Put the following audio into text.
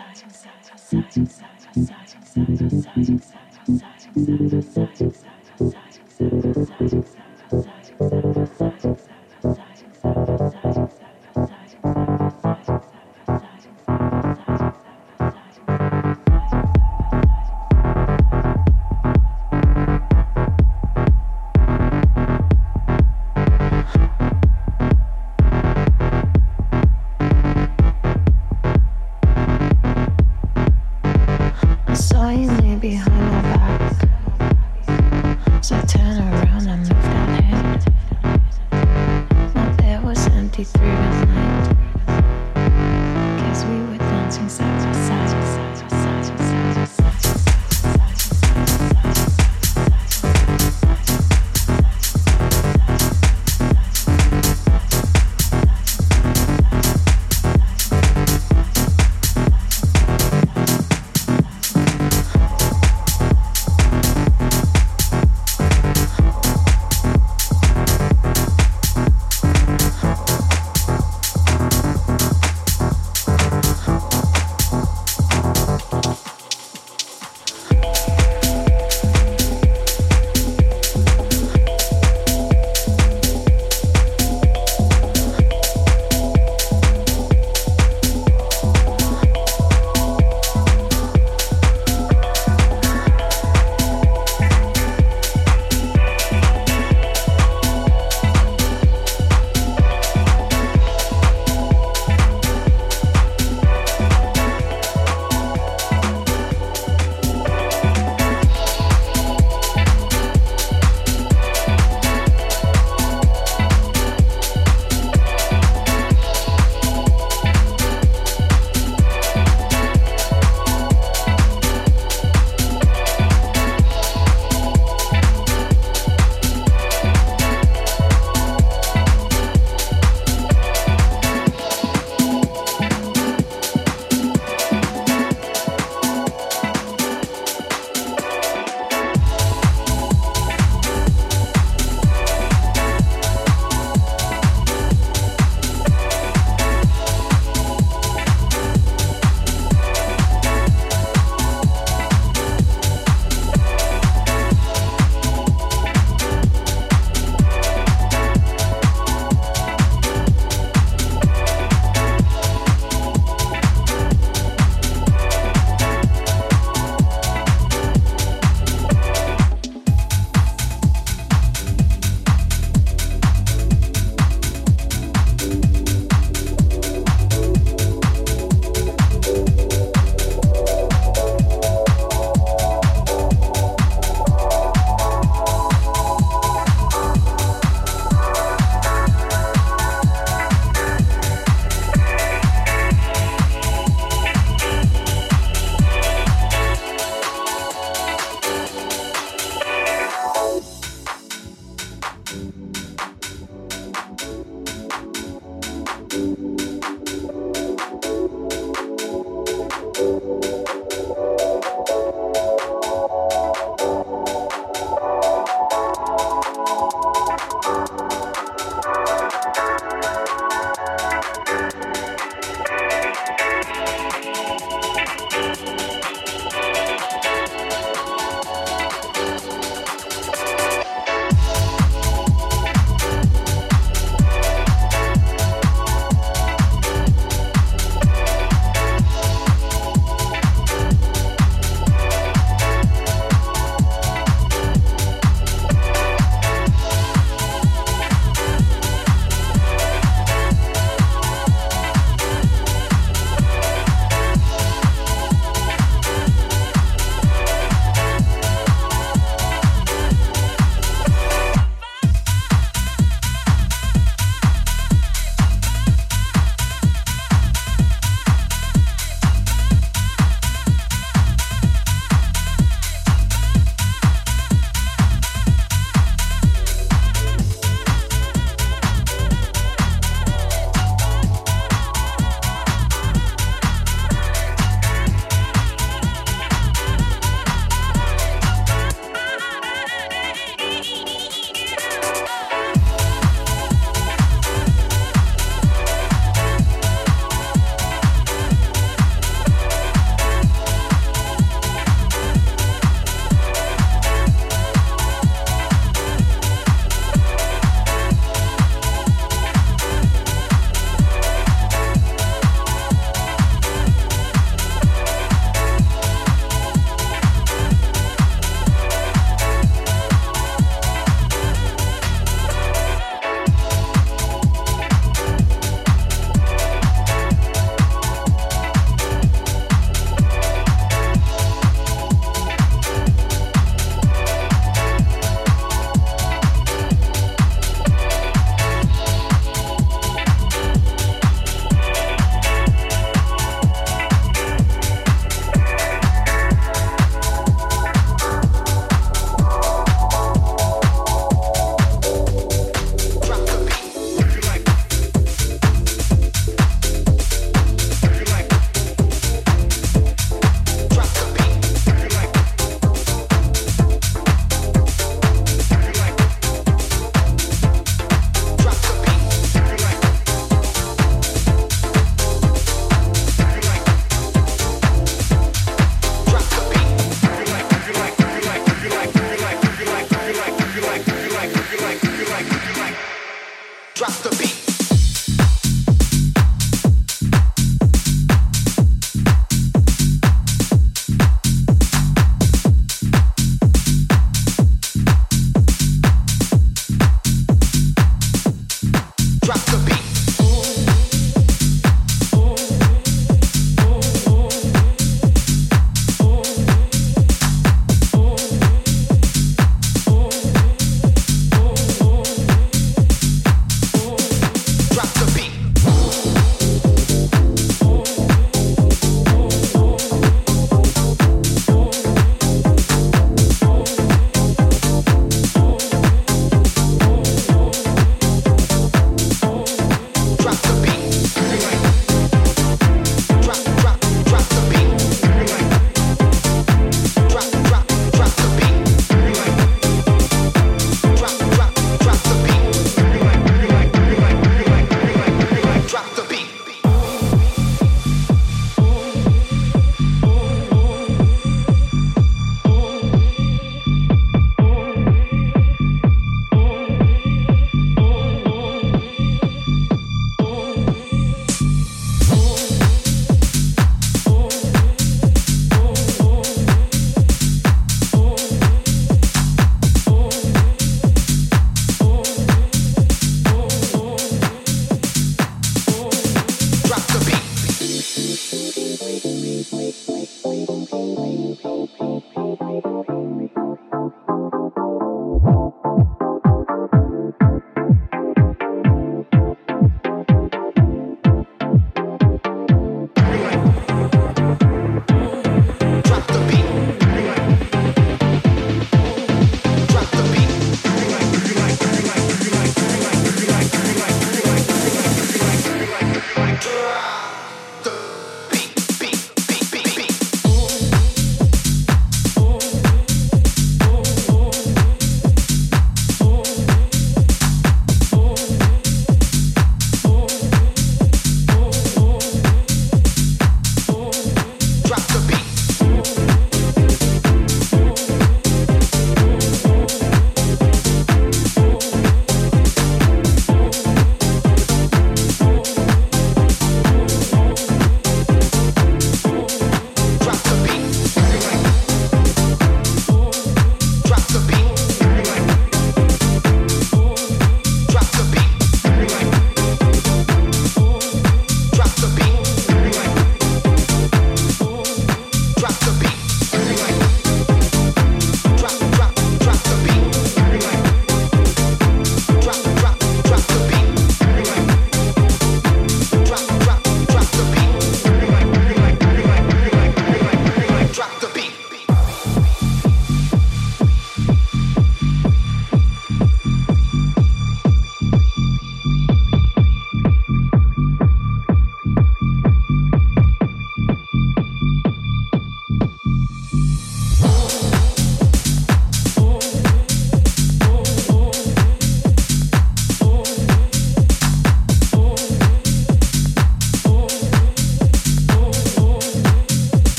I